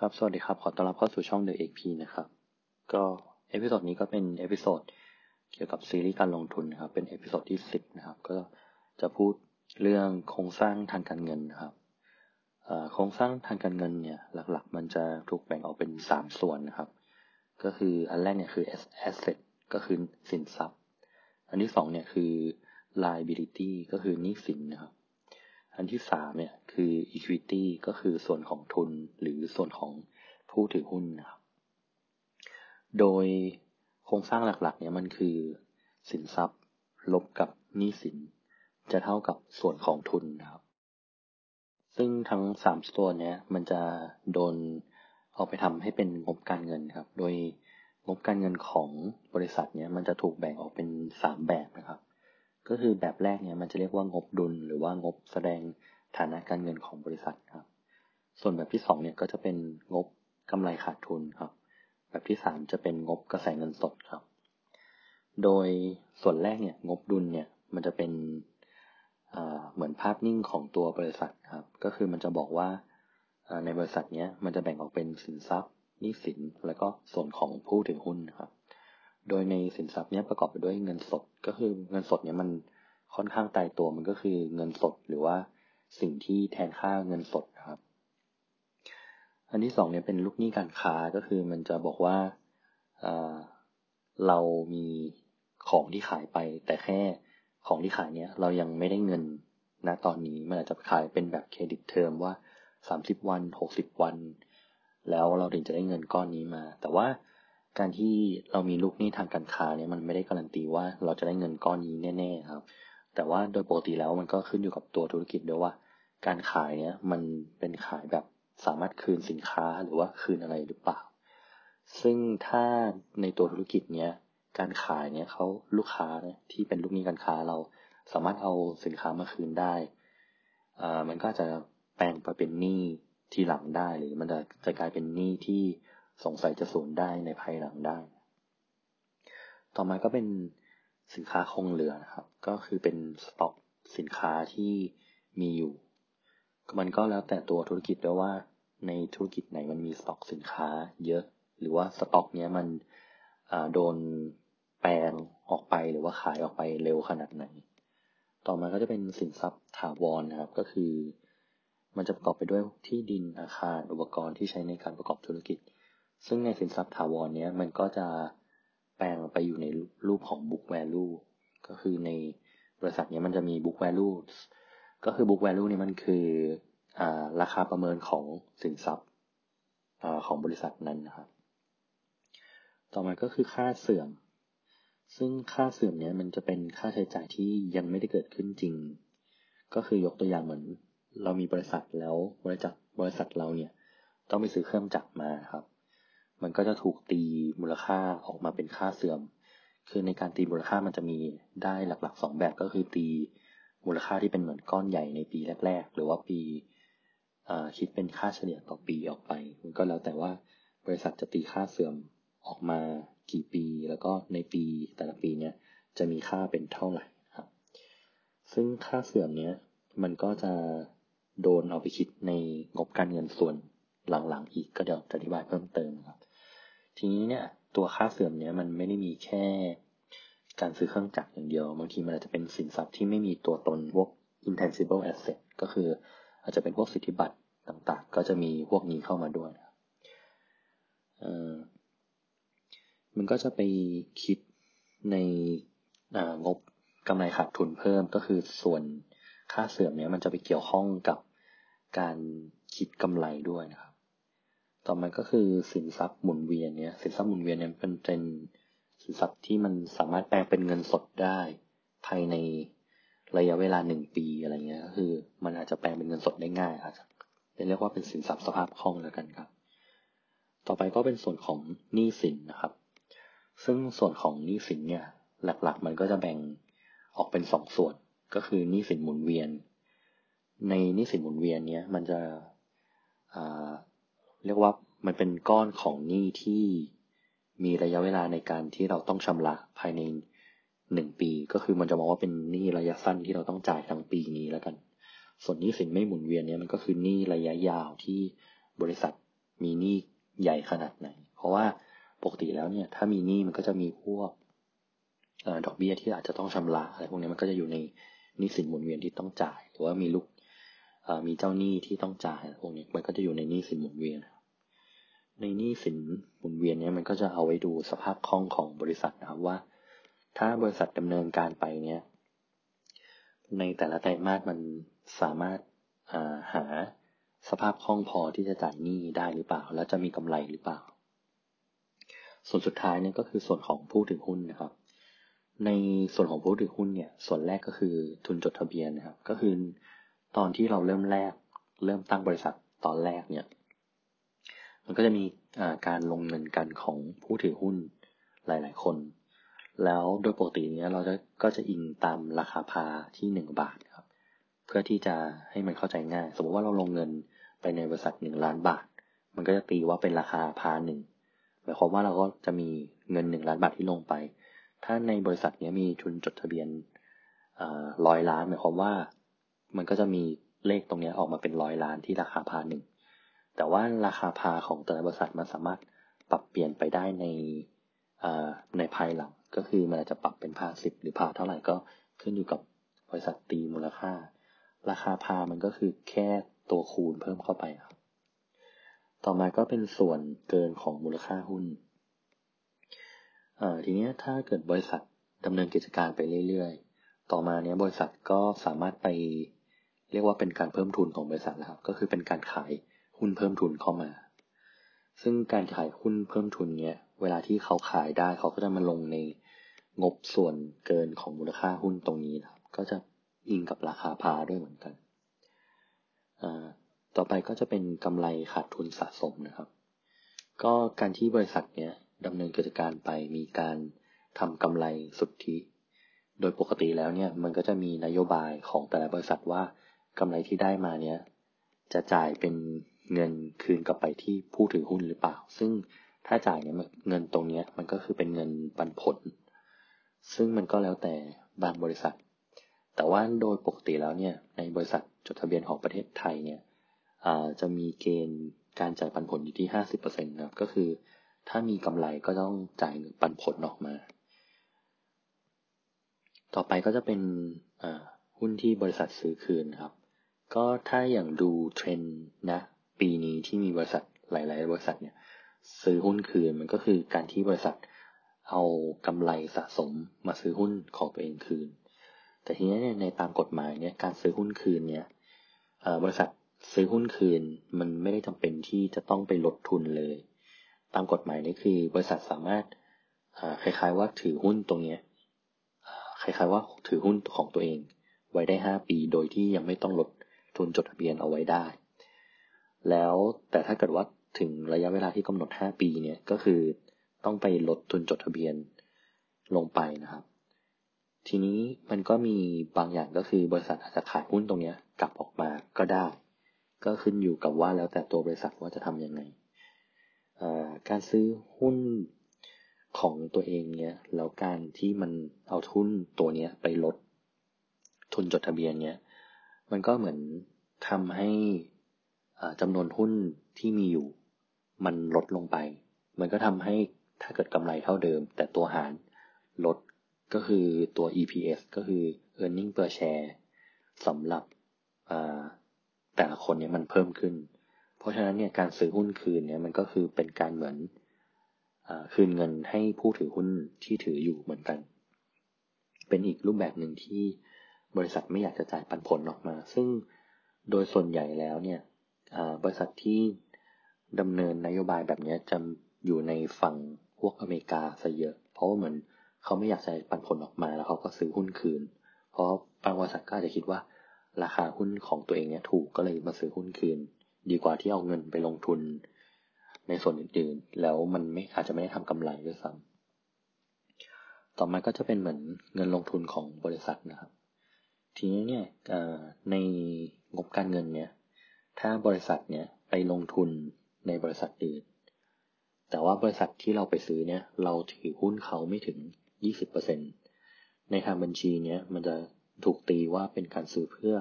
ครับ สวัสดีครับ ขอต้อนรับเข้าสู่ช่อง The XP นะครับ ก็ episode นี้ก็เป็น episode เกี่ยวกับซีรีส์การลงทุนนะครับ เป็น episode ที่สิบนะครับ ก็จะพูดเรื่องโครงสร้างทางการเงินนะครับโครงสร้างทางการเงินเนี่ยหลักๆ มันจะถูกแบ่งออกเป็นสามส่วนนะครับ ก็คืออันแรกเนี่ยคือ asset ก็คือสินทรัพย์ อันที่สองเนี่ยคือ liability ก็คือหนี้สินนะครับ อันที่สามเนี่ยคือ equity ก็คือส่วนของทุนหรือส่วนของผู้ถือหุ้นนะครับ โดยโครงสร้างหลักๆ เนี่ยมันคือสินทรัพย์ ลบกับหนี้สิน จะเท่ากับส่วนของทุนนะครับ ซึ่งทั้งสามส่วนเนี้ยมันจะโดนเอาไปทำให้เป็นงบการเงินครับ โดยงบการเงินของบริษัทเนี่ยมันจะถูกแบ่งออกเป็นสามแบบนะครับ ก็คือแบบแรกเนี่ยมันจะเรียกว่างบดุล หรือว่างบแสดงฐานะการเงินของบริษัทครับ ส่วนแบบที่สองเนี่ยก็จะเป็นงบกำไรขาดทุนครับ แบบที่สามจะเป็นงบกระแสเงินสดครับ โดยส่วนแรกเนี่ยงบดุลเนี่ยมันจะเป็นเหมือนภาพนิ่งของตัวบริษัทครับ ก็คือมันจะบอกว่าในบริษัทเนี้ยมันจะแบ่งออกเป็นสินทรัพย์หนี้สิน แล้วก็ส่วนของผู้ถือหุ้นครับ โดยในสินทรัพย์นี้ประกอบไปด้วยเงินสด ก็คือเงินสดเนี่ยมันค่อนข้างตายตัวมันก็คือเงินสดหรือว่าสิ่งที่แทนค่าเงินสดครับ อันที่สองเนี่ยเป็นลูกหนี้การค้าก็คือมันจะบอกว่าเรามีของที่ขายไป แต่แค่ของที่ขายเนี่ยเรายังไม่ได้เงินณตอนนี้มันอาจจะขายเป็นแบบเครดิตเทอมว่า30วัน60วัน แล้วเราถึงจะได้เงินก้อนนี้มา แต่ว่า การที่เรามีลูกหนี้ทางการค้าเนี่ยมันไม่ได้การันตีว่าเราจะได้เงินก้อนนี้แน่ๆครับ แต่ว่าโดยปกติแล้วมันก็ขึ้นอยู่กับตัวธุรกิจด้วยว่า การขายเนี่ยมันเป็นขายแบบสามารถคืนสินค้าหรือว่าคืนอะไรหรือเปล่า ซึ่งถ้าในตัวธุรกิจเนี้ยการขายเนี่ยเขาลูกค้าที่เป็นลูกหนี้การค้าเราสามารถเอาสินค้ามาคืนได้อ่ามันก็จะแปลงไปเป็นหนี้ทีหลังได้หรือมันจะจะกลายเป็นหนี้ที่ สงสัยจะสูญได้ในภายหลังได้ ต่อมาก็เป็นสินค้าคงเหลือนะครับ ก็คือเป็นสต็อกสินค้าที่มีอยู่ มันก็แล้วแต่ตัวธุรกิจด้วยว่า ในธุรกิจไหนมันมีสต็อกสินค้าเยอะ หรือว่าสต็อกเนี้ยมันโดนแปลงออกไปหรือว่าขายออกไปเร็วขนาดไหน ต่อมาก็จะเป็นสินทรัพย์ถาวรนะครับ ก็คือ มันจะประกอบไปด้วยที่ดินอาคารอุปกรณ์ที่ใช้ในการประกอบธุรกิจ ซึ่งในสินทรัพย์ถาวรเนี้ยมันก็จะแปลงไปอยู่ในรูปของ book value ก็คือในบริษัทเนี้ยมันจะมี book value ก็คือ book value นี่มันคืออราคาประเมินของสินทรัพย์อของบริษัทนั้นนะครับ ต่อมาก็คือค่าเสื่อม ซึ่งค่าเสื่อมเนี้ยมันจะเป็นค่าใช้จ่ายที่ยังไม่ได้เกิดขึ้นจริง ก็คือยกตัวอย่างเหมือนเรามีบริษัทแล้วบริษัทบริษัทเราเนี่ยต้องไปซื้อเครื่องจักรมาครับ มันก็จะถูกตีมูลค่าออกมาเป็นค่าเสื่อม คือในการตีมูลค่ามันจะมีได้หลักๆสองแบบก็คือตีมูลค่าที่เป็นเหมือนก้อนใหญ่ในปีแรก ๆ หรือว่าปีคิดเป็นค่าเฉลี่ยต่อปีออกไป มันก็แล้วแต่ว่าบริษัทจะตีค่าเสื่อมออกมากี่ปี แล้วก็ในปีแต่ละปีเนี้ยจะมีค่าเป็นเท่าไหร่ครับ ซึ่งค่าเสื่อมเนี้ยมันก็จะโดนเอาไปคิดในงบการเงินส่วนหลังๆอีกก็เดี๋ยวจะอธิบายเพิ่มเติมครับ ทีนี้เนี่ย ตัวค่าเสื่อมเนี่ยมันไม่ได้มีแค่ การซื้อเครื่องจักรอย่างเดียว บางทีมันอาจจะเป็นสินทรัพย์ที่ไม่มีตัวตนพวก intangible asset ก็คืออาจจะเป็นพวกสิทธิบัตรต่างๆ ก็จะมีพวกนี้เข้ามาด้วยมันก็จะไปคิดในงบกำไรขาดทุนเพิ่มก็คือส่วนค่าเสื่อมเนี่ยมันจะไปเกี่ยวข้องกับการคิดกำไรด้วยนะครับ ต่อมาก็คือสินทรัพย์หมุนเวียนเนี่ย สินทรัพย์หมุนเวียนเนี่ยเป็นเป็นสินทรัพย์ที่มันสามารถแปลงเป็นเงินสดได้ภายในระยะเวลาหนึ่งปีอะไรเงี้ยก็คือ มันอาจจะแปลงเป็นเงินสดได้ง่ายอาจจะเรียกว่าเป็นสินทรัพย์สภาพคล่องแล้วกันครับ ต่อไปก็เป็นส่วนของหนี้สินนะครับ ซึ่งส่วนของหนี้สินเนี่ยหลักๆ มันก็จะแบ่งออกเป็นสองส่วน ก็คือหนี้สินหมุนเวียน ในหนี้สินหมุนเวียนเนี้ยมันจะ เรียกว่ามันเป็นก้อนของหนี้ที่มีระยะเวลาในการที่เราต้องชำระภายในหนึ่งปี ก็คือมันจะมองว่าเป็นหนี้ระยะสั้นที่เราต้องจ่ายทั้งปีนี้แล้วกัน ส่วนหนี้สินไม่หมุนเวียนเนี่ยมันก็คือหนี้ระยะยาวที่บริษัทมีหนี้ใหญ่ขนาดไหน เพราะว่าปกติแล้วเนี่ย ถ้ามีหนี้มันก็จะมีพวกดอกเบี้ยที่อาจจะต้องชำระอะไรพวกนี้มันก็จะอยู่ในหนี้สินหมุนเวียนที่ต้องจ่าย หรือว่ามีลูกมีเจ้าหนี้ที่ต้องจ่ายพวกนี้มันก็จะอยู่ในหนี้สินหมุนเวียน ในหนี้สินหมุนเวียนเนี้ยมันก็จะเอาไว้ดูสภาพคล่องของบริษัทนะครับว่า ถ้าบริษัทดำเนินการไปเนี้ยในแต่ละไตรมาสมันสามารถหาสภาพคล่องพอที่จะจ่ายหนี้ได้หรือเปล่า แล้วจะมีกำไรหรือเปล่า ส่วนสุดท้ายเนี่ยก็คือส่วนของผู้ถือหุ้นนะครับ ในส่วนของผู้ถือหุ้นเนี่ย ส่วนแรกก็คือทุนจดทะเบียนนะครับ ก็คือตอนที่เราเริ่มแรก เริ่มตั้งบริษัทตอนแรกเนี่ย มันก็จะมีการลงเงินกันของผู้ถือหุ้นหลาย ๆ คน แล้วโดยปกติเนี้ยเราจะก็จะอิงตามราคาพาที่หนึ่งบาทครับ เพื่อที่จะให้มันเข้าใจง่าย สมมติว่าเราลงเงินไปในบริษัทหนึ่งล้านบาท มันก็จะตีว่าเป็นราคาพาหนึ่งหมายความว่าเราก็จะมีเงินหนึ่งล้านบาทที่ลงไป ถ้าในบริษัทนี้มีทุนจดทะเบียนร้อยล้าน หมายความว่า มันก็จะมีเลขตรงนี้ออกมาเป็นร้อยล้านที่ราคาพาหนึ่ง แต่ว่าราคาพาของแต่ละบริษัทมันสามารถปรับเปลี่ยนไปได้ในในภายหลัง ก็คือมันอาจจะปรับเป็นพาสิบหรือพาเท่าไหร่ก็ขึ้นอยู่กับบริษัทตีมูลค่า ราคาพามันก็คือแค่ตัวคูณเพิ่มเข้าไปครับ ต่อมาก็เป็นส่วนเกินของมูลค่าหุ้นทีนี้ถ้าเกิดบริษัทดำเนินกิจการไปเรื่อยๆ ต่อมาเนี้ยบริษัทก็สามารถไปเรียกว่าเป็นการเพิ่มทุนของบริษัทแล้วครับ ก็คือเป็นการขาย หุ้นเพิ่มทุนเข้ามา ซึ่งการขายหุ้นเพิ่มทุนเนี้ย เวลาที่เขาขายได้เขาก็จะมาลงในงบส่วนเกินของมูลค่าหุ้นตรงนี้นะครับ ก็จะอิงกับราคาพาด้วยเหมือนกัน ต่อไปก็จะเป็นกำไรขาดทุนสะสมนะครับ ก็การที่บริษัทเนี้ยดำเนินกิจการไปมีการทำกำไรสุทธิ โดยปกติแล้วเนี่ยมันก็จะมีนโยบายของแต่ละบริษัทว่ากำไรที่ได้มาเนี้ยจะจ่ายเป็น เงินคืนกลับไปที่ผู้ถือหุ้นหรือเปล่า ซึ่งถ้าจ่ายเนี่ยเงินตรงนี้มันก็คือเป็นเงินปันผล ซึ่งมันก็แล้วแต่บางบริษัท แต่ว่าโดยปกติแล้วเนี่ยในบริษัทจดทะเบียนของประเทศไทยเนี่ยจะมีเกณฑ์การจ่ายปันผลอยู่ที่ 50%นะครับก็คือ ถ้ามีกำไรก็ต้องจ่ายปันผลออกมา ต่อไปก็จะเป็นหุ้นที่บริษัทซื้อคืนครับ ก็ถ้าอย่างดูเทรนด์นะ ปีนี้ที่มีบริษัทหลาย ๆ บริษัทเนี่ย ซื้อหุ้นคืนมันก็คือการที่บริษัทเอากำไรสะสมมาซื้อหุ้นของตัวเองคืน แต่ทีนี้ในตามกฎหมายเนี่ยการซื้อหุ้นคืนเนี่ยบริษัทซื้อหุ้นคืนมันไม่ได้จำเป็นที่จะต้องไปลดทุนเลย ตามกฎหมายนี่คือบริษัทสามารถคล้ายๆว่าถือหุ้นตรงนี้คล้ายๆว่าถือหุ้นของตัวเอง ไว้ได้ 5 ปีโดยที่ยังไม่ต้องลดทุนจดทะเบียนเอาไว้ได้ แล้วแต่ถ้าเกิดว่าถึงระยะเวลาที่กำหนด 5 ปีเนี่ยก็คือต้องไปลดทุนจดทะเบียนลงไปนะครับ ทีนี้มันก็มีบางอย่างก็คือบริษัทอาจจะขายหุ้นตรงนี้กลับออกมาก็ได้ ก็ขึ้นอยู่กับว่าแล้วแต่ตัวบริษัทว่าจะทำยังไง การซื้อหุ้นของตัวเองเนี่ยแล้วการที่มันเอาทุนตัวเนี้ยไปลดทุนจดทะเบียนเนี่ยมันก็เหมือนทำให้ จำนวนหุ้นที่มีอยู่ มันลดลงไป มันก็ทำให้ถ้าเกิดกำไรเท่าเดิม แต่ตัวหารลดก็คือตัว EPS ก็คือ earning per share สำหรับแต่ละคนเนี่ยมันเพิ่มขึ้น เพราะฉะนั้นเนี่ยการซื้อหุ้นคืนเนี่ยมันก็คือเป็นการเหมือนอคืนเงินให้ผู้ถือหุ้นที่ถืออยู่เหมือนกัน เป็นอีกรูปแบบหนึ่งที่บริษัทไม่อยากจะจ่ายปันผลออกมา ซึ่งโดยส่วนใหญ่แล้วเนี่ย บริษัทที่ดำเนินนโยบายแบบนี้จะอยู่ในฝั่งพวกอเมริกาซะเยอะ เพราะว่าเหมือนเขาไม่อยากจ่ายปันผลออกมาแล้วเขาก็ซื้อหุ้นคืน เพราะบางบริษัทก็อาจจะคิดว่า ราคาหุ้นของตัวเองเนี่ยถูกก็เลยมาซื้อหุ้นคืน ดีกว่าที่เอาเงินไปลงทุน ในส่วนอื่นๆ แล้วมันไม่อาจจะไม่ได้ทำกำไรด้วยซ้ำต่อมาก็จะเป็นเหมือนเงินลงทุนของบริษัทนะครับ ทีนี้เนี่ยในงบการเงินเนี่ย ถ้าบริษัทเนี่ยไปลงทุนในบริษัทอื่น แต่ว่าบริษัทที่เราไปซื้อเนี่ย เราถือหุ้นเขาไม่ถึง 20%ในทางบัญชีเนี่ยมันจะถูกตีว่าเป็นการซื้อเพื่อ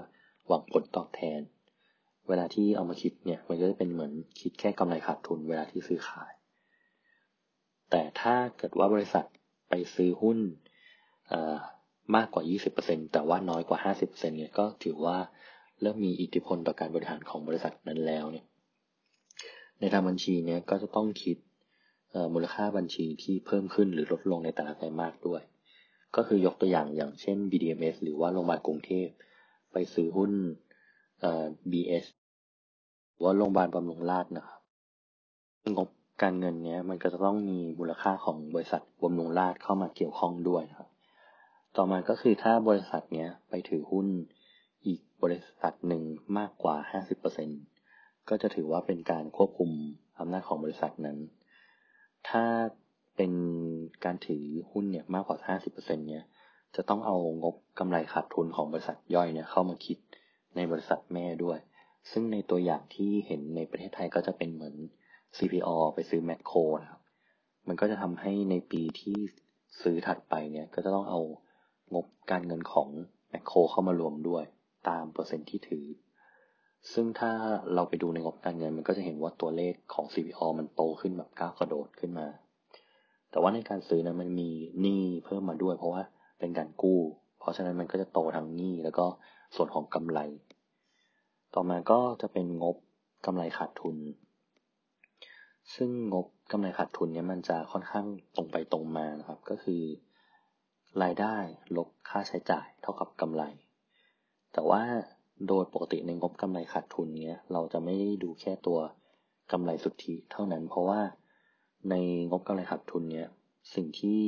หวังผลตอบแทน เวลาที่เอามาคิดเนี่ย มันก็จะเป็นเหมือนคิดแค่กำไรขาดทุนเวลาที่ซื้อขาย แต่ถ้าเกิดว่าบริษัทไปซื้อหุ้นมากกว่า 20%แต่ว่าน้อยกว่า 50%เนี่ยก็ถือว่า เริ่มมีอิทธิพลต่อการบริหารของบริษัทนั้นแล้วเนี่ย ในทางบัญชีเนี่ยก็จะต้องคิดมูลค่าบัญชีที่เพิ่มขึ้นหรือลดลงในแต่ละไตรมาสด้วย ก็คือยกตัวอย่างอย่างเช่น BDMs หรือว่าโรงพยาบาลกรุงเทพ ไปซื้อหุ้น BS หรือว่าโรงพยาบาลบำรุงราษฎร์นะครับงบการเงินเนี้ยมันก็จะต้องมีมูลค่าของบริษัทบำรุงราษฎร์เข้ามาเกี่ยวข้องด้วยครับ ต่อมาก็คือถ้าบริษัทเนี้ยไปถือหุ้น บริษัทหนึ่งมากกว่า 50%ก็จะถือว่าเป็นการควบคุมอำนาจของบริษัทนั้น ถ้าเป็นการถือหุ้นเนี่ยมากกว่า 50%เนี่ยจะต้องเอางบกำไรขาดทุนของบริษัทย่อยเนี่ยเข้ามาคิดในบริษัทแม่ด้วย ซึ่งในตัวอย่างที่เห็นในประเทศไทยก็จะเป็นเหมือน CPO ไปซื้อแมคโครนะครับ มันก็จะทำให้ในปีที่ซื้อถัดไปเนี่ยก็จะต้องเอางบการเงินของแมคโครเข้ามารวมด้วย ตามเปอร์เซ็นต์ที่ถือ ซึ่งถ้าเราไปดูในงบการเงิน มันก็จะเห็นว่าตัวเลขของ CPO มันโตขึ้นแบบก้าวกระโดดขึ้นมา แต่ว่าในการซื้อนะมันมีหนี้เพิ่มมาด้วย เพราะว่าเป็นการกู้ เพราะฉะนั้นมันก็จะโตทั้งหนี้แล้วก็ส่วนของกำไร ต่อมาก็จะเป็นงบกำไรขาดทุน ซึ่งงบกำไรขาดทุนเนี่ยมันจะค่อนข้างตรงไปตรงมานะครับ ก็คือ รายได้ลบค่าใช้จ่ายเท่ากับกำไร แต่ว่าโดยปกติในงบกำไรขาดทุนเนี้ย เราจะไม่ได้ดูแค่ตัวกำไรสุทธิเท่านั้น เพราะว่าในงบกำไรขาดทุนเนี้ยสิ่งที่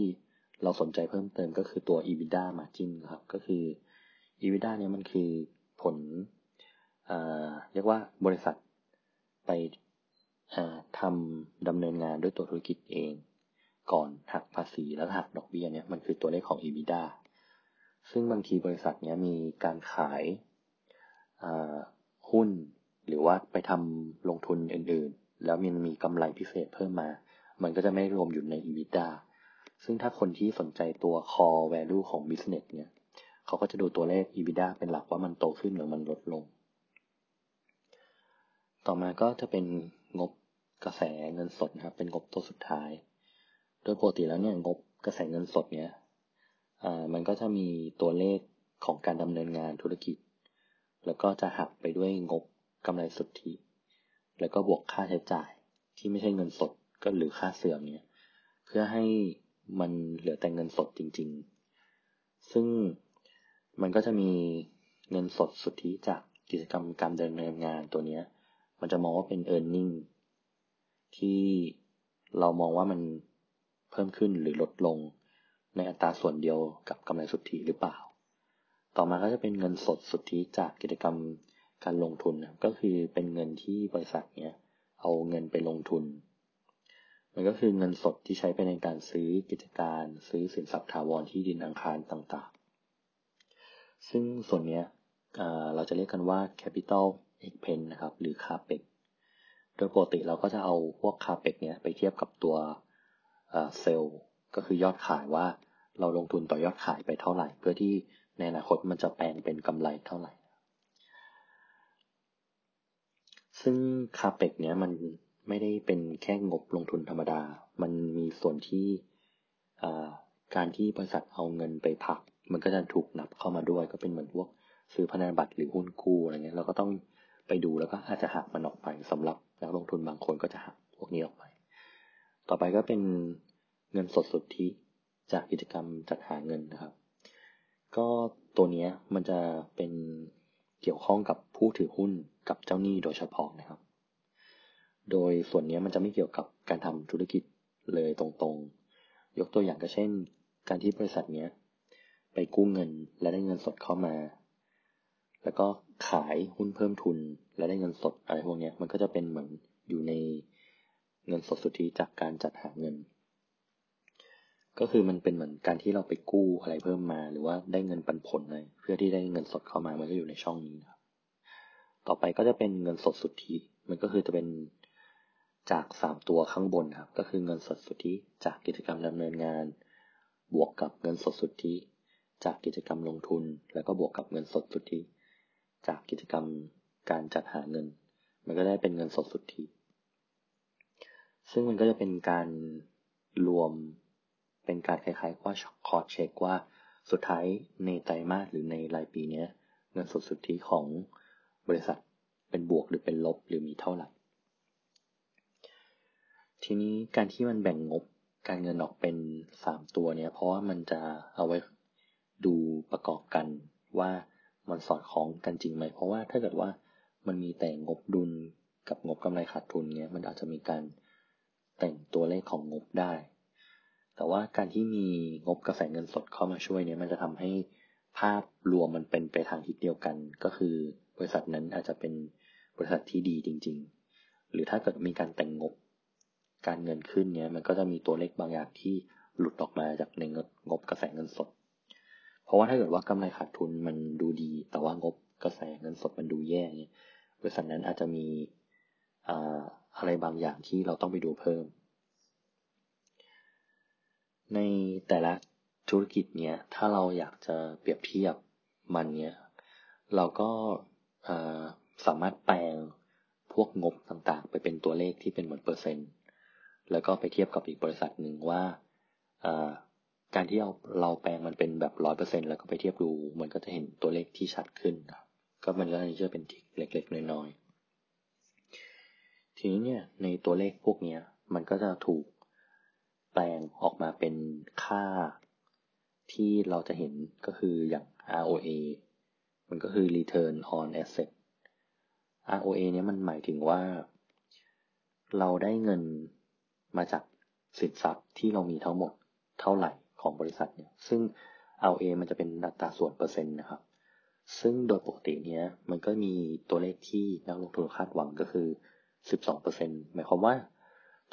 เราสนใจเพิ่มเติมก็คือตัว EBITDA margin ครับ ก็คือ EBITDA เนี่ยมันคือผลเรียกว่าบริษัทไปทำดำเนินงานด้วยตัวธุรกิจเอง ก่อนหักภาษีแล้วหักดอกเบี้ยเนี่ยมันคือตัวเลขของ EBITDA ซึ่งบางทีบริษัทเนี้ยมีการขายหุ้น หรือว่าไปทำลงทุนอื่นๆ แล้วมันมีกำไรพิเศษเพิ่มมา มันก็จะไม่รวมอยู่ใน EBITDA ซึ่งถ้าคนที่สนใจตัว core value ของ business เนี่ย เขาก็จะดูตัวเลข EBITDA เป็นหลักว่ามันโตขึ้นหรือมันลดลง ต่อมาก็จะเป็นงบกระแสเงินสดนะครับ เป็นงบตัวสุดท้าย โดยปกติแล้วเนี่ยงบกระแสเงินสดเนี่ย มันก็จะมีตัวเลขของการดำเนินงานธุรกิจ แล้วก็จะหักไปด้วยงบกำไรสุทธิ แล้วก็บวกค่าใช้จ่ายที่ไม่ใช่เงินสดก็หรือค่าเสื่อมเนี่ย เพื่อให้มันเหลือแต่เงินสดจริง ๆ ซึ่งมันก็จะมีเงินสดสุทธิจากกิจกรรมการดำเนินงานตัวนี้มันจะมองว่าเป็น e a r n i n g ที่เรามองว่ามันเพิ่มขึ้นหรือลดลง ในอัตราส่วนเดียวกับกำไรสุทธิหรือเปล่า ต่อมาก็จะเป็นเงินสดสุทธิจากกิจกรรมการลงทุนก็คือเป็นเงินที่บริษัทเนี้ยเอาเงินไปลงทุน มันก็คือเงินสดที่ใช้ไปในการซื้อกิจการ ซื้อสินทรัพย์ถาวรที่ดินอังคารต่างๆ ซึ่งส่วนนี้เราจะเรียกกันว่า capital expense นะครับ หรือ capex โดยปกติเราก็จะเอาพวก capex เนี่ยไปเทียบกับตัวเซลล์ก็คือยอดขายว่า เราลงทุนต่อยอดขายไปเท่าไหร่ เพื่อที่ในอนาคตมันจะแปลงเป็นกำไรเท่าไหร่ ซึ่ง capex เนี่ยมันไม่ได้เป็นแค่งบลงทุนธรรมดา มันมีส่วนที่การที่บริษัทเอาเงินไปพัก มันก็จะถูกนับเข้ามาด้วย ก็เป็นเหมือนพวกซื้อพันธบัตรหรือหุ้นกู้อะไรเงี้ย เราก็ต้องไปดูแล้วก็อาจจะหักมันออกไปสำหรับนักลงทุนบางคนก็จะหักพวกนี้ออกไป ต่อไปก็เป็นเงินสดสุทธิ จากกิจกรรมจัดหาเงินนะครับ ก็ตัวนี้มันจะเป็นเกี่ยวข้องกับผู้ถือหุ้นกับเจ้าหนี้โดยเฉพาะนะครับ โดยส่วนนี้มันจะไม่เกี่ยวกับการทำธุรกิจเลยตรงๆ ยกตัวอย่างก็เช่น การที่บริษัทเนี้ยไปกู้เงินและได้เงินสดเข้ามา แล้วก็ขายหุ้นเพิ่มทุนและได้เงินสดอะไรพวกนี้มันก็จะเป็นเหมือนอยู่ในเงินสดสุทธิจากการจัดหาเงิน ก็คือมันเป็นเหมือนการที่เราไปกู้อะไรเพิ่มมา หรือว่าได้เงินปันผลอะไรเพื่อที่ได้เงินสดเข้ามามันก็อยู่ในช่องนี้ครับ ต่อไปก็จะเป็นเงินสดสุทธิมันก็คือจะเป็นจากสามตัวข้างบนครับ ก็คือเงินสดสุทธิจากกิจกรรมดำเนินงาน บวกกับเงินสดสุทธิจากกิจกรรมลงทุน แล้วก็บวกกับเงินสดสุทธิจากกิจกรรมการจัดหาเงิน มันก็ได้เป็นเงินสดสุทธิซึ่งมันก็จะเป็นการรวม เป็นการคล้ายๆว่าคอร์เช็คว่าสุดท้ายในไตรมาสหรือในรายปีเนี้ยเงินสดสุทธิของบริษัทเป็นบวกหรือเป็นลบหรือมีเท่าไหร่ ทีนี้การที่มันแบ่งงบการเงินออกเป็น3ตัวเนี้ยเพราะว่ามันจะเอาไว้ดูประกอบกันว่ามันสอดคล้องกันจริงไหม เพราะว่าถ้าเกิดว่ามันมีแต่งบดุลกับงบกำไรขาดทุนเนี้ยมันอาจจะมีการแต่งตัวเลขของงบได้ แต่ว่าการที่มีงบกระแสเงินสดเข้ามาช่วยเนี้ยมันจะทำให้ภาพรวมมันเป็นไปทางทิศเดียวกัน ก็คือบริษัทนั้นอาจจะเป็นบริษัทที่ดีจริง ๆ หรือถ้าเกิดมีการแต่งงบการเงินขึ้นเนี้ยมันก็จะมีตัวเลขบางอย่างที่หลุดออกมาจากในงบกระแสเงินสด เพราะว่าถ้าเกิดว่ากำไรขาดทุนมันดูดี แต่ว่างบกระแสเงินสดมันดูแย่เนี่ยบริษัทนั้นอาจจะมีอะไรบางอย่างที่เราต้องไปดูเพิ่ม ในแต่ละธุรกิจเนี่ยถ้าเราอยากจะเปรียบเทียบมันเนี่ยเราก็สามารถแปลงพวกงบต่างๆ ไปเป็นตัวเลขที่เป็นเหมือนเปอร์เซ็นต์ แล้วก็ไปเทียบกับอีกบริษัทหนึ่งว่าการที่เอาเราแปลงมันเป็นแบบร้อยเปอร์เซ็นแล้วก็ไปเทียบดู มันก็จะเห็นตัวเลขที่ชัดขึ้นก็มันก็จะเป็นทิกเล็กๆน้อยๆทีนี้เนี่ยในตัวเลขพวกเนี้ย มันก็จะถูก แปลงออกมาเป็นค่าที่เราจะเห็นก็คืออย่าง ROA มันก็คือ return on asset ROA เนี่ยมันหมายถึงว่า เราได้เงินมาจากสินทรัพย์ที่เรามีทั้งหมดเท่าไหร่ของบริษัทเนี่ย ซึ่ง ROA มันจะเป็นอัตราส่วนเปอร์เซ็นต์นะครับ ซึ่งโดยปกติเนี้ยมันก็มีตัวเลขที่นักลงทุนคาดหวังก็คือ 12%หมายความว่า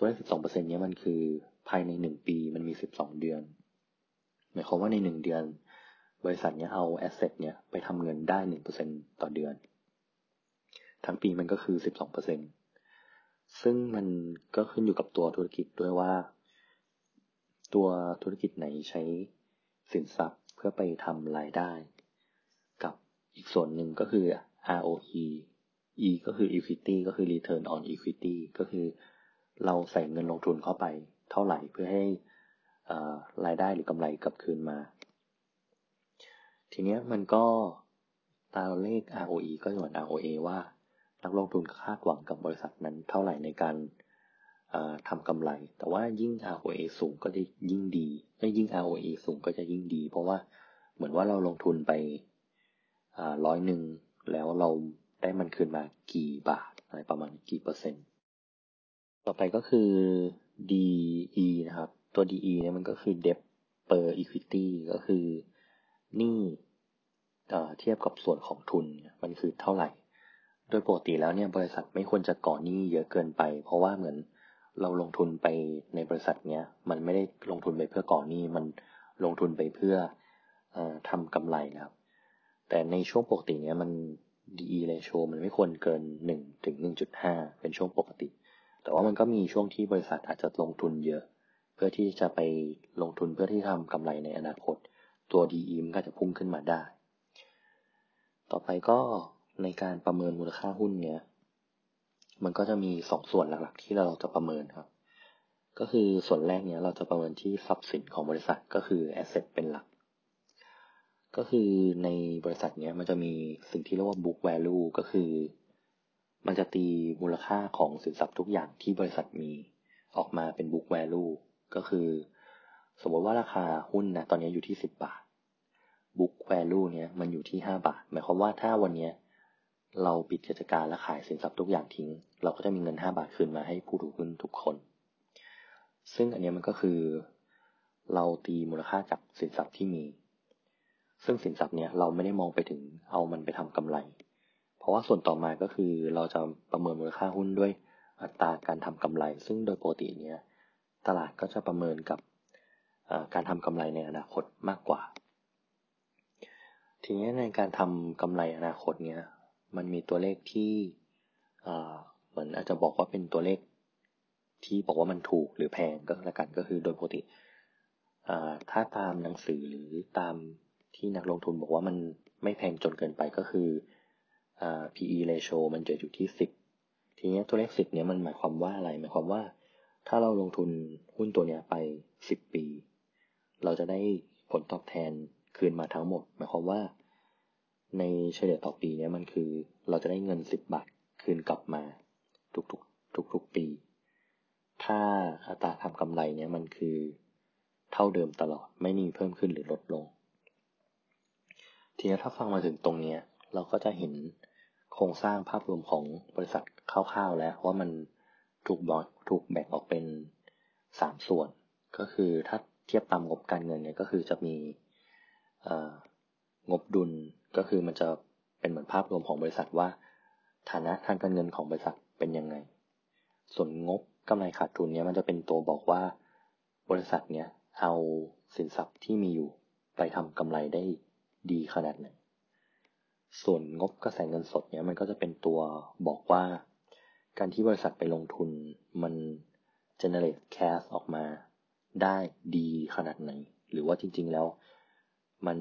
ตัวเลข 12%เนี้ยมันคือภายใน1ปีมันมี 12 เดือน หมายความว่าใน1เดือน บริษัทเนี้ยเอาแอสเซทเนี้ยไปทำเงินได้1%ต่อเดือน ทั้งปีมันก็คือ 12%ซึ่งมันก็ขึ้นอยู่กับตัวธุรกิจด้วยว่า ตัวธุรกิจไหนใช้สินทรัพย์เพื่อไปทำรายได้ กับอีกส่วนหนึ่งก็คือ ROE E ก็คือ equity ก็คือ return on equity ก็คือ เราใส่เงินลงทุนเข้าไป เท่าไหร่เพื่อให้รายได้หรือกำไรกลับคืนมา ทีนี้มันก็ตาเลข ROE ก็เหมือน ROA ว่า นักลงทุนคาดหวังกับบริษัทนั้นเท่าไหร่ในการทำกำไร แต่ว่ายิ่ง ROA สูงก็จะยิ่งดียิ่ง ROE สูงก็จะยิ่งดี เพราะว่าเหมือนว่าเราลงทุนไปร้อยหนึ่งแล้วเราได้มันคืนมากี่บาทอะไรประมาณกี่เปอร์เซ็นต์ ต่อไปก็คือ DE นะครับ ตัว DE เนี่ยมันก็คือ debt per equity ก็คือหนี้เทียบกับส่วนของทุนมันคือเท่าไหร่ โดยปกติแล้วเนี่ยบริษัทไม่ควรจะก่อหนี้เยอะเกินไป เพราะว่าเหมือนเราลงทุนไปในบริษัทเนี้ยมันไม่ได้ลงทุนไปเพื่อก่อหนี้มันลงทุนไปเพื่ออทำกำไรนะครับ แต่ในช่วงปกติเนี้ยมัน DE ratio มันไม่ควรเกิน1ถึง1.5 เป็นช่วงปกติ แต่ว่ามันก็มีช่วงที่บริษัทอาจจะลงทุนเยอะ เพื่อที่จะไปลงทุนเพื่อที่ทำกำไรในอนาคต ตัว DE มันก็จะพุ่งขึ้นมาได้ ต่อไปก็ในการประเมินมูลค่าหุ้นเนี่ย มันก็จะมีสองส่วนหลักๆ ที่เราจะประเมินครับ ก็คือส่วนแรกเนี่ยเราจะประเมินที่ทรัพย์สินของบริษัทก็คือแอสเซทเป็นหลัก ก็คือในบริษัทเนี้ยมันจะมีสิ่งที่เรียกว่า book value ก็คือ มันจะตีมูลค่าของสินทรัพย์ทุกอย่างที่บริษัทมีออกมาเป็น book value ก็คือ สมมติว่าราคาหุ้นนะตอนนี้อยู่ที่10บาท book value เนี้ยมันอยู่ที่5บาท หมายความว่าถ้าวันนี้เราปิดกิจการและขายสินทรัพย์ทุกอย่างทิ้ง เราก็จะมีเงิน5บาทคืนมาให้ผู้ถือหุ้นทุกคน ซึ่งอันนี้มันก็คือ เราตีมูลค่าจากสินทรัพย์ที่มี ซึ่งสินทรัพย์เนี้ยเราไม่ได้มองไปถึงเอามันไปทำกำไร เพราะว่าส่วนต่อมาก็คือเราจะประเมินมูลค่าหุ้นด้วยอัตราการทำกำไร ซึ่งโดยปกติเนี้ยตลาดก็จะประเมินกับการทำกำไรในอนาคตมากกว่า ทีนี้ในการทำกำไรอนาคตเนี้ยมันมีตัวเลขที่เหมือนอาจจะบอกว่าเป็นตัวเลขที่บอกว่ามันถูกหรือแพงก็แล้วกันก็คือโดยปกติถ้าตามหนังสือหรือตามที่นักลงทุนบอกว่ามันไม่แพงจนเกินไปก็คือ PE ratio มันจะอยู่ที่สิบทีนี้ตัวเลขสิบเนี้ยมันหมายความว่าอะไร หมายความว่า ถ้าเราลงทุนหุ้นตัวเนี้ยไปสิบปี เราจะได้ผลตอบแทนคืนมาทั้งหมด หมายความว่า ในเฉลี่ยต่อปีเนี้ยมันคือ เราจะได้เงินสิบบาทคืนกลับมา ทุกๆทุกๆปี ถ้าอัตราทำกำไรเนี้ยมันคือเท่าเดิมตลอดไม่มีเพิ่มขึ้นหรือลดลง ทีนี้ถ้าฟังมาถึงตรงเนี้ย เราก็จะเห็น โครงสร้างภาพรวมของบริษัทคร่าวๆแล้วว่ามันถูกบถูกแบ่งออกเป็นสามส่วน ก็คือถ้าเทียบตามงบการเงินเนี่ยก็คือจะมีงบดุลก็คือมันจะเป็นเหมือนภาพรวมของบริษัทว่า ฐานะทางการเงินของบริษัทเป็นยังไง ส่วนงบกำไรขาดทุนเนี่ยมันจะเป็นตัวบอกว่าบริษัทเนี้ยเอาสินทรัพย์ที่มีอยู่ไปทำกำไรได้ดีขนาดไหน ส่วนงบกระแสเงินสดเนี่ยมันก็จะเป็นตัวบอกว่า การที่บริษัทไปลงทุนมัน generate cash ออกมาได้ดีขนาดไหน หรือว่าจริง ๆ แล้ว มัน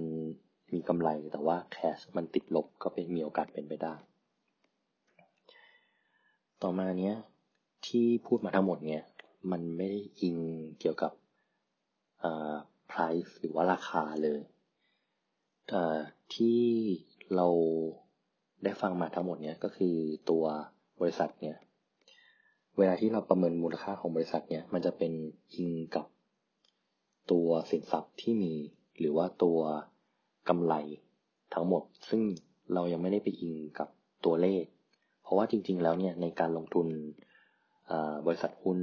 มีกำไรแต่ว่า cash มันติดลบก็เป็นมีโอกาสเป็นไปได้ ต่อมาเนี้ยที่พูดมาทั้งหมดเนี่ยมันไม่ได้อิงเกี่ยวกับ price หรือว่าราคาเลยที่ เราได้ฟังมาทั้งหมดเนี้ยก็คือตัวบริษัทเนี่ยเวลาที่เราประเมินมูลค่าของบริษัทเนี่ยมันจะเป็นอิงกับตัวสินทรัพย์ที่มี หรือว่าตัวกำไรทั้งหมด ซึ่งเรายังไม่ได้ไปอิงกับตัวเลข เพราะว่าจริง ๆ แล้วเนี่ยในการลงทุนบริษัทหุ้น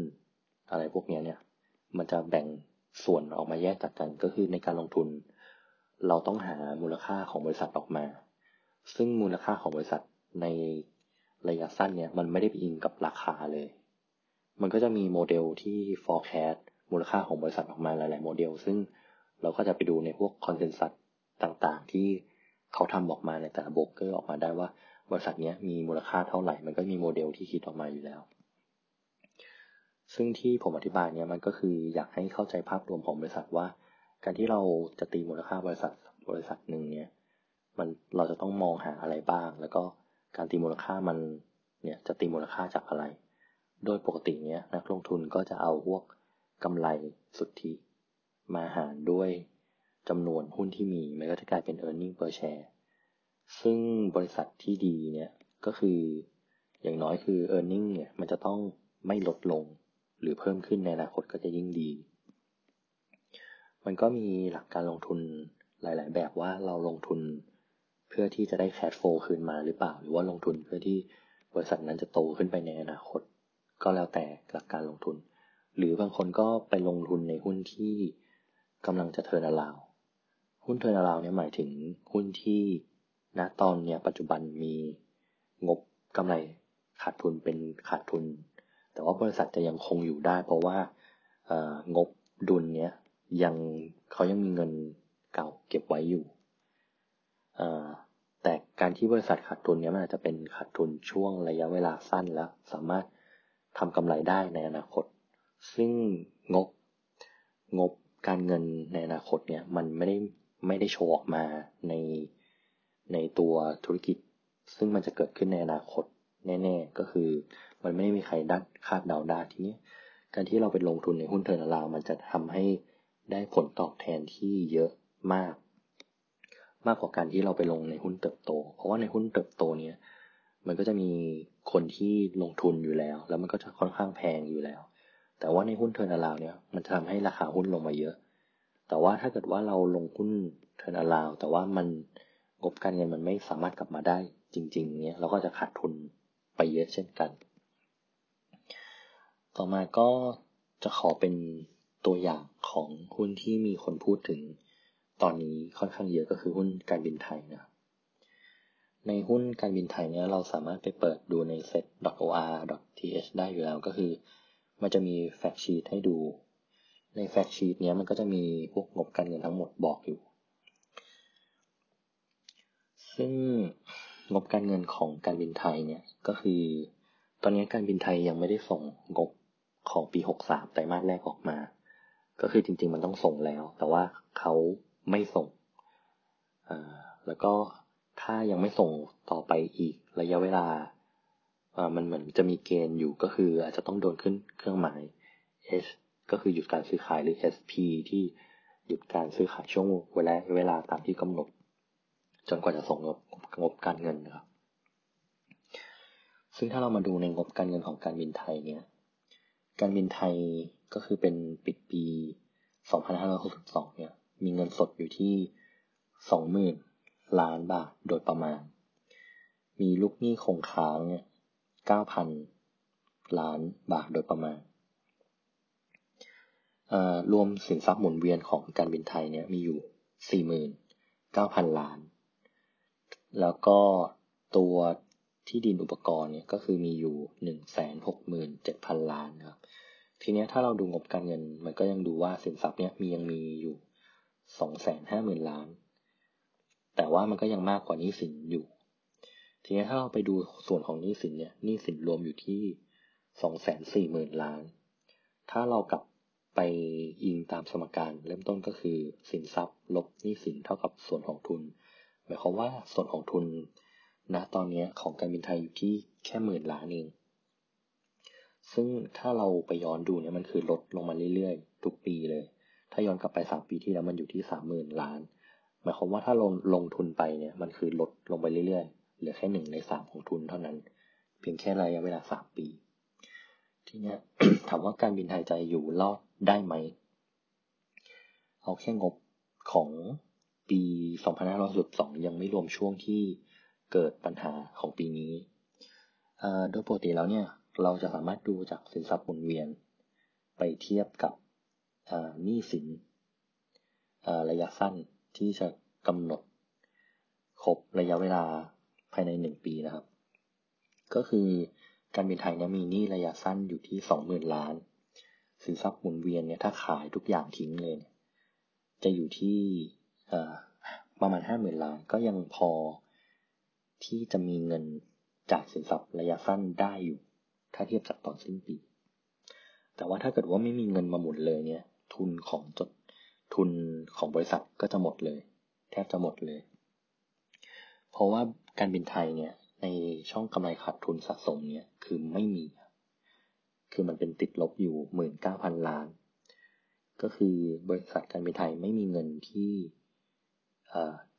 อะไรพวกนี้เนี่ยมันจะแบ่งส่วนออกมาแยกจากกัน ก็คือในการลงทุน เราต้องหามูลค่าของบริษัทออกมา ซึ่งมูลค่าของบริษัทในระยะสั้นเนี่ยมันไม่ได้ไปอิงกับราคาเลย มันก็จะมีโมเดลที่ forecast มูลค่าของบริษัทออกมาหลาย ๆ โมเดล ซึ่งเราก็จะไปดูในพวก consensus ต่างๆ ที่เขาทำออกมาในแต่ละโบรกเกอร์ออกมาได้ว่าบริษัทนี้มีมูลค่าเท่าไหร่ มันก็มีโมเดลที่คิดออกมาอยู่แล้ว ซึ่งที่ผมอธิบายเนี่ยมันก็คืออยากให้เข้าใจภาพรวมของบริษัทว่า การที่เราจะตีมูลค่าบริษัทบริษัทหนึ่งเนี่ย มันเราจะต้องมองหาอะไรบ้าง แล้วก็การตีมูลค่ามันเนี่ยจะตีมูลค่าจากอะไร โดยปกติเนี่ยนักลงทุนก็จะเอาพวกกำไรสุทธิ มาหารด้วยจำนวนหุ้นที่มีมันก็จะกลายเป็น e a r n i n g per share ซึ่งบริษัทที่ดีเนี่ยก็คืออย่างน้อยคือ e a r n i n g เนี่ยมันจะต้องไม่ลดลง หรือเพิ่มขึ้นในอนาคตก็จะยิ่งดี มันก็มีหลักการลงทุนหลาย ๆ แบบว่าเราลงทุน เพื่อที่จะได้ cash flow คืนมาหรือเปล่า หรือว่าลงทุนเพื่อที่บริษัทนั้นจะโตขึ้นไปในอนาคต ก็แล้วแต่หลักการลงทุน หรือบางคนก็ไปลงทุนในหุ้นที่กำลังจะ turnaround หุ้น turnaround เนี่ยหมายถึงหุ้นที่ณตอนเนี้ยปัจจุบันมีงบกำไรขาดทุนเป็นขาดทุน แต่ว่าบริษัทจะยังคงอยู่ได้ เพราะว่างบดุลเนี้ยยังเขายังมีเงินเก่าเก็บไว้อยู่ แต่การที่บริษัทขาดทุนเนี้ยมันอาจจะเป็นขาดทุนช่วงระยะเวลาสั้นแล้ว สามารถทำกำไรได้ในอนาคต ซึ่งงบงบการเงินในอนาคตเนี่ยมันไม่ได้ไม่ได้โชว์ออกมาในในตัวธุรกิจ ซึ่งมันจะเกิดขึ้นในอนาคตแน่ ๆ ก็คือมันไม่ได้มีใครดัคาดเดาได้ทีนี้การที่เราไปลงทุนในหุ้นเทอร์นาลาวมันจะทำให้ได้ผลตอบแทนที่เยอะมาก มากกว่าการที่เราไปลงในหุ้นเติบโต เพราะว่าในหุ้นเติบโตเนี้ยมันก็จะมีคนที่ลงทุนอยู่แล้ว แล้วมันก็จะค่อนข้างแพงอยู่แล้ว แต่ว่าในหุ้น turnaround เนี่ย มันจะทำให้ราคาหุ้นลงมาเยอะ แต่ว่าถ้าเกิดว่าเราลงหุ้น turnaround แต่ว่ามันงบการเงินมันไม่สามารถกลับมาได้จริง ๆ เนี่ยเราก็จะขาดทุนไปเยอะเช่นกัน ต่อมาก็จะขอเป็นตัวอย่างของหุ้นที่มีคนพูดถึง ตอนนี้ค่อนข้างเยอะก็คือหุ้นการบินไทยนะในหุ้นการบินไทยเนี่ยเราสามารถไปเปิดดูใน set.or.th ได้อยู่แล้วก็คือ มันจะมีแฟกชีตให้ดู ในแฟกชีตเนี้ยมันก็จะมีพวกงบการเงินทั้งหมดบอกอยู่ ซึ่งงบการเงินของการบินไทยเนี่ยก็คือ ตอนนี้การบินไทยยังไม่ได้ส่งงบของปี 63ไตรมาสแรกออกมา ก็คือจริง ๆ มันต้องส่งแล้ว แต่ว่าเขา ไม่ส่ง แล้วก็ถ้ายังไม่ส่งต่อไปอีกระยะเวลา มันเหมือนจะมีเกณฑ์อยู่ก็คืออาจจะต้องโดนขึ้นเครื่องหมาย S ก็คือหยุดการซื้อขายหรือ SP ที่หยุดการซื้อขายช่วงเวลาเวลาตามที่กำหนด จนกว่าจะส่งงบงบการเงินนะครับ ซึ่งถ้าเรามาดูในงบการเงินของการบินไทยเนี่ย การบินไทยก็คือเป็นปิดปี 2562 เนี่ย มีเงินสดอยู่ที่20,000ล้านบาทโดยประมาณ มีลูกหนี้คงค้างเนี่ย9,000ล้านบาทโดยประมาณรวมสินทรัพย์หมุนเวียนของการบินไทยเนี่ยมีอยู่49,000ล้าน แล้วก็ตัวที่ดินอุปกรณ์เนี่ยก็คือมีอยู่167,000ล้านครับ ทีนี้ถ้าเราดูงบการเงินมันก็ยังดูว่าสินทรัพย์เนี่ยมียังมีอยู่ 250,000ล้าน แต่ว่ามันก็ยังมากกว่านี้สินอยู่ ทีนี้ถ้าเราไปดูส่วนของนี้สินเนี่ยนี้สินรวมอยู่ที่240,000ล้าน ถ้าเรากลับไปอิงตามสมการเริ่มต้นก็คือสินทรัพย์ ลบนี้สินเท่ากับส่วนของทุน หมายความว่าส่วนของทุนณตอนนี้ของการบินไทยอยู่ที่แค่หมื่นล้านเองซึ่งถ้าเราไปย้อนดูเนี่ยมันคือลดลงมาเรื่อยๆ ทุกปีเลยาย้อนกลับไปสามปีที่แล้วมันอยู่ที่สามหมื่นล้าน หมายความว่าถ้าลงลงทุนไปเนี่ยมันคือลดลงไปเรื่อยๆ เหลือแค่หนึ่งในสามของทุนเท่านั้น เพียงแค่ระยะเวลาสามปี ทีเนี้ยถามว่าการบินไทยใจอยู่รอดได้ไหม เอาแค่งบของปี2562ยังไม่รวมช่วงที่เกิดปัญหาของปีนี้ โดยปกติแล้วเนี่ย เราจะสามารถดูจากสินทรัพย์หมุนเวียน ไปเทียบกับ หนี้สินระยะสั้นที่จะกำหนดครบระยะเวลาภายในหนึ่งปีนะครับ ก็คือการบินไทยเนี่ยมีหนี้ระยะสั้นอยู่ที่สองหมื่นล้าน สินทรัพย์หมุนเวียนเนี่ยถ้าขายทุกอย่างทิ้งเลย จะอยู่ที่ประมาณห้าหมื่นล้าน ก็ยังพอที่จะมีเงินจากสินทรัพย์ระยะสั้นได้อยู่ ถ้าเทียบจากตอนสิ้นปี แต่ว่าถ้าเกิดว่าไม่มีเงินมาหมุนเลยเนี่ย ทุนของจดทุนของบริษัทก็จะหมดเลย แทบจะหมดเลย เพราะว่าการบินไทยเนี่ย ในช่องกำไรขาดทุนสะสมเนี่ยคือไม่มี คือมันเป็นติดลบอยู่หมื่นเก้าพันล้าน ก็คือบริษัทการบินไทยไม่มีเงินที่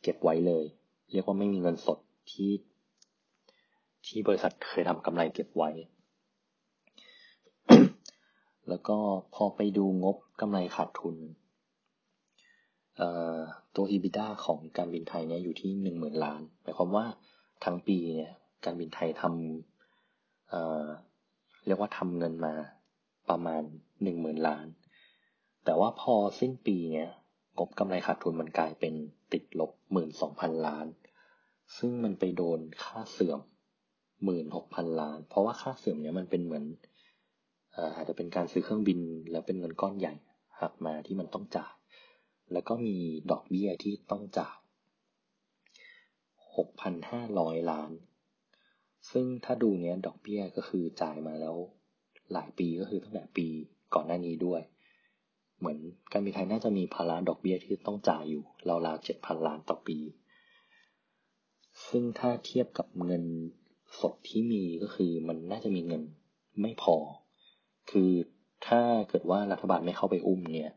เก็บไว้เลย เรียกว่าไม่มีเงินสดที่ที่บริษัทเคยทำกำไรเก็บไว้ แล้วก็พอไปดูงบกำไรขาดทุนตัว EBITDA ของการบินไทยเนี่ยอยู่ที่หนึ่งหมื่นล้านหมายความว่าทั้งปีเนี่ยการบินไทยทำเรียกว่าทำเงินมาประมาณหนึ่งหมื่นล้าน แต่ว่าพอสิ้นปีเนี่ยงบกำไรขาดทุนมันกลายเป็นติดลบหมื่นสองพันล้าน ซึ่งมันไปโดนค่าเสื่อมหมื่นหกพันล้าน เพราะว่าค่าเสื่อมเนี่ยมันเป็นเหมือน อาจจะเป็นการซื้อเครื่องบินแล้วเป็นเงินก้อนใหญ่หักมาที่มันต้องจ่าย แล้วก็มีดอกเบี้ยที่ต้องจ่ายหกพันห้าร้อยล้าน ซึ่งถ้าดูเนี้ยดอกเบี้ยก็คือจ่ายมาแล้วหลายปีก็คือตั้งแต่ปีก่อนหน้านี้ด้วย เหมือนการบินไทยน่าจะมีภาระดอกเบี้ยที่ต้องจ่ายอยู่ราวๆเจ็ดพันล้านต่อปี ซึ่งถ้าเทียบกับเงินสดที่มีก็คือมันน่าจะมีเงินไม่พอ คือถ้าเกิดว่ารัฐบาลไม่เข้าไปอุ้มเนี่ย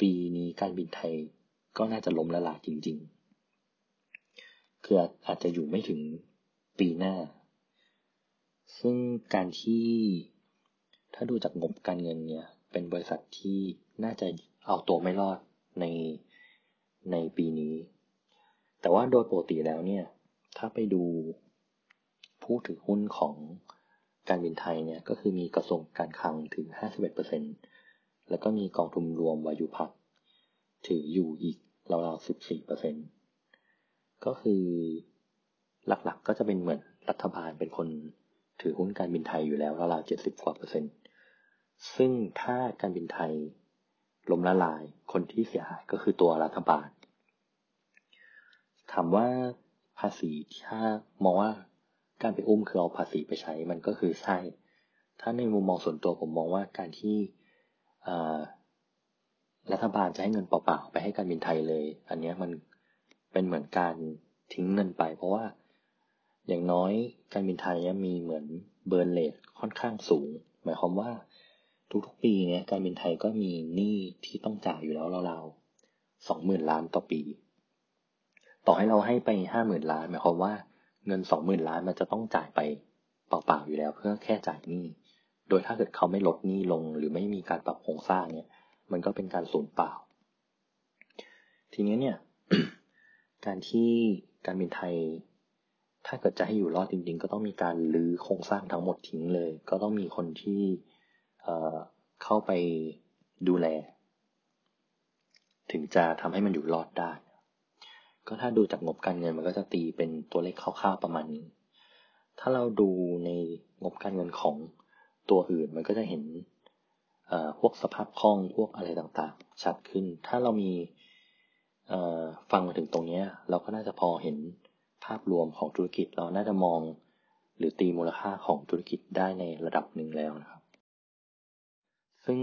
ปีนี้การบินไทยก็น่าจะล้มละลายจริง ๆ คืออาจจะอยู่ไม่ถึงปีหน้า ซึ่งการที่ถ้าดูจากงบการเงินเนี่ย เป็นบริษัทที่น่าจะเอาตัวไม่รอดในในปีนี้ แต่ว่าโดยปกติแล้วเนี่ย ถ้าไปดูผู้ถือหุ้นของ การบินไทยเนี่ยก็คือมีกระทรวงการคลังถึง 51%แล้วก็มีกองทุนรวมวายุพักถืออยู่อีกราวๆ14%ก็คือหลักๆก็จะเป็นเหมือนรัฐบาลเป็นคนถือหุ้นการบินไทยอยู่แล้วราวๆเจ็ดสิบกว่าเปอร์เซ็นต์ซึ่งถ้าการบินไทยล้มละลายคนที่เสียหายก็คือตัวรัฐบาลถามว่าภาษีถ้ามองว่า การไปอุ้มคือเอาภาษีไปใช้มันก็คือใช่ ถ้าในมุมมองส่วนตัวผมมองว่าการที่รัฐบาลจะให้เงินเปล่าๆไปให้การบินไทยเลย อันนี้มันเป็นเหมือนการทิ้งเงินไป เพราะว่าอย่างน้อยการบินไทยมีเหมือนเบิร์นเลทค่อนข้างสูง หมายความว่าทุกๆปีเนี่ยการบินไทยก็มีหนี้ที่ต้องจ่ายอยู่แล้วราวๆสองหมื่นล้านต่อปี ต่อให้เราให้ไปห้าหมื่นล้าน หมายความว่า เงินสองหมื่นล้านมันจะต้องจ่ายไปเปล่าๆอยู่แล้วเพื่อแค่จ่ายหนี้ โดยถ้าเกิดเขาไม่ลดหนี้ลงหรือไม่มีการปรับโครงสร้างเนี่ย มันก็เป็นการสูญเปล่า ทีนี้เนี่ย การที่การบินไทย ถ้าเกิดจะให้อยู่รอดจริง ๆ ก็ต้องมีการลื้อโครงสร้างทั้งหมดทิ้งเลย ก็ต้องมีคนที่เข้าไปดูแล ถึงจะทำให้มันอยู่รอดได้ ก็ถ้าดูจากงบการเงินมันก็จะตีเป็นตัวเลขคร่าวๆประมาณนี้ ถ้าเราดูในงบการเงินของตัวอื่นมันก็จะเห็นพวกสภาพคล่องพวกอะไรต่างๆ ชัดขึ้น ถ้าเรามีฟังมาถึงตรงนี้เราก็น่าจะพอเห็นภาพรวมของธุรกิจเราน่าจะมอง หรือตีมูลค่าของธุรกิจได้ในระดับหนึ่งแล้วนะครับ ซึ่ง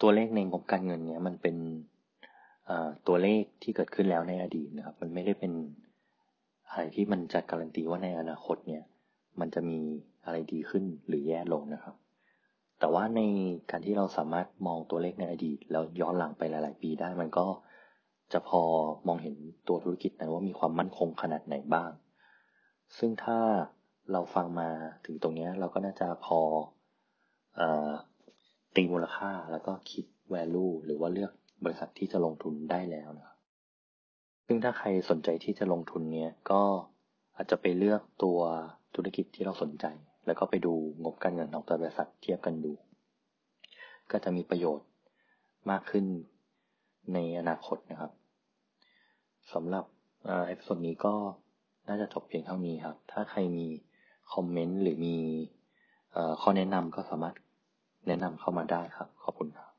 ตัวเลขในงบการเงินเนี้ยมันเป็น ตัวเลขที่เกิดขึ้นแล้วในอดีตนะครับ มันไม่ได้เป็นอะไรที่มันจะการันตีว่าในอนาคตเนี่ย มันจะมีอะไรดีขึ้นหรือแย่ลงนะครับ แต่ว่าในการที่เราสามารถมองตัวเลขในอดีต แล้วย้อนหลังไปหลาย ๆ ปีได้ มันก็จะพอมองเห็นตัวธุรกิจนั้นว่ามีความมั่นคงขนาดไหนบ้าง ซึ่งถ้าเราฟังมาถึงตรงนี้เราก็น่าจะพออตีมูลค่าแล้วก็คิด value หรือว่าเลือก บริษัทที่จะลงทุนได้แล้วนะครับ ซึ่งถ้าใครสนใจที่จะลงทุนเนี้ยก็อาจจะไปเลือกตัวธุรกิจที่เราสนใจ แล้วก็ไปดูงบการเงินของตัวบริษัทเทียบกันดู ก็จะมีประโยชน์มากขึ้นในอนาคตนะครับสำหรับ episode นี้ก็น่าจะจบเพียงเท่านี้ครับ ถ้าใครมีคอมเมนต์หรือมีข้อแนะนำก็สามารถแนะนำเข้ามาได้ครับ ขอบคุณครับ